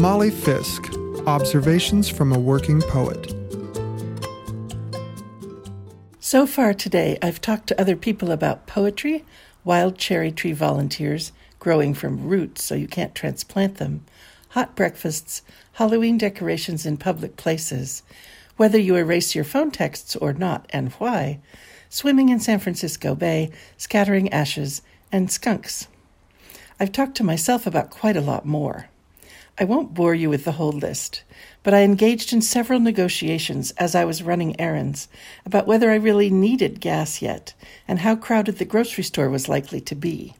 Molly Fisk Observations from a Working Poet. So far today, I've talked to other people about poetry, wild cherry tree volunteers growing from roots so you can't transplant them, hot breakfasts, Halloween decorations in public places, whether you erase your phone texts or not and why, swimming in San Francisco Bay, scattering ashes, and skunks. I've talked to myself about quite a lot more. I won't bore you with the whole list, but I engaged in several negotiations as I was running errands about whether I really needed gas yet and how crowded the grocery store was likely to be.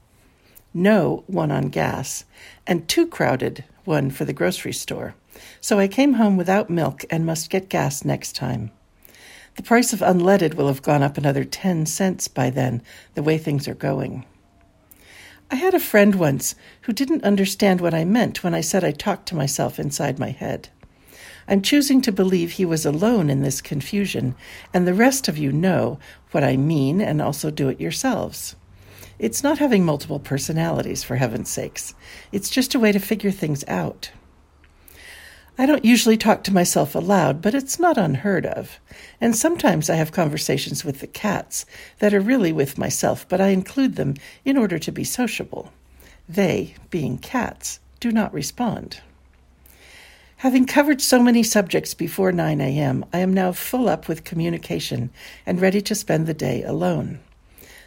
No one on gas, and too crowded one for the grocery store. So I came home without milk and must get gas next time. The price of unleaded will have gone up another 10 cents by then, the way things are going. I had a friend once who didn't understand what I meant when I said I talked to myself inside my head. I'm choosing to believe he was alone in this confusion, and the rest of you know what I mean and also do it yourselves. It's not having multiple personalities, for heaven's sakes. It's just a way to figure things out. I don't usually talk to myself aloud, but it's not unheard of. And sometimes I have conversations with the cats that are really with myself, but I include them in order to be sociable. They, being cats, do not respond. Having covered so many subjects before 9 a.m., I am now full up with communication and ready to spend the day alone.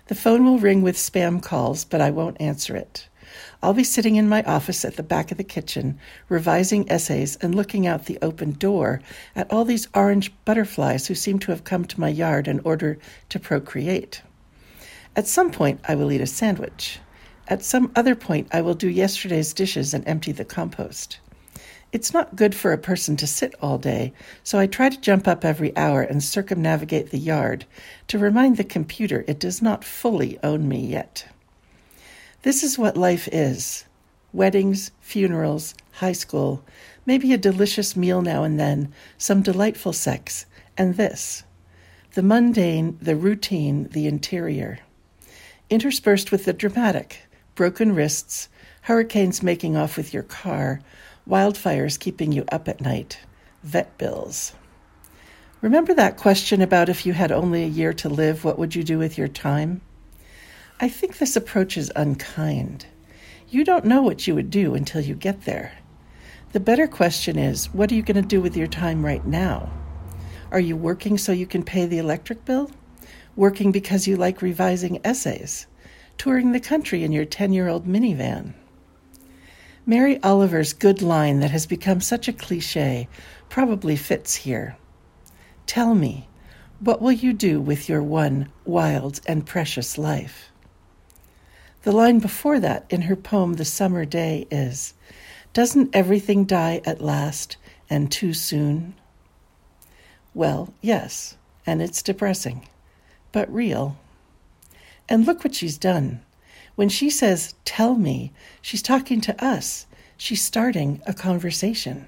The phone will ring with spam calls, but I won't answer it. I'll be sitting in my office at the back of the kitchen, revising essays and looking out the open door at all these orange butterflies who seem to have come to my yard in order to procreate. At some point, I will eat a sandwich. At some other point, I will do yesterday's dishes and empty the compost. It's not good for a person to sit all day, so I try to jump up every hour and circumnavigate the yard to remind the computer it does not fully own me yet. This is what life is weddings, funerals, high school, maybe a delicious meal now and then, some delightful sex, and this the mundane, the routine, the interior. Interspersed with the dramatic, broken wrists, hurricanes making off with your car, wildfires keeping you up at night, vet bills. Remember that question about if you had only a year to live, what would you do with your time? I think this approach is unkind. You don't know what you would do until you get there. The better question is what are you going to do with your time right now? Are you working so you can pay the electric bill? Working because you like revising essays? Touring the country in your 10 year old minivan? Mary Oliver's good line that has become such a cliche probably fits here. Tell me, what will you do with your one wild and precious life? The line before that in her poem, The Summer Day, is Doesn't everything die at last and too soon? Well, yes, and it's depressing, but real. And look what she's done. When she says, Tell me, she's talking to us. She's starting a conversation.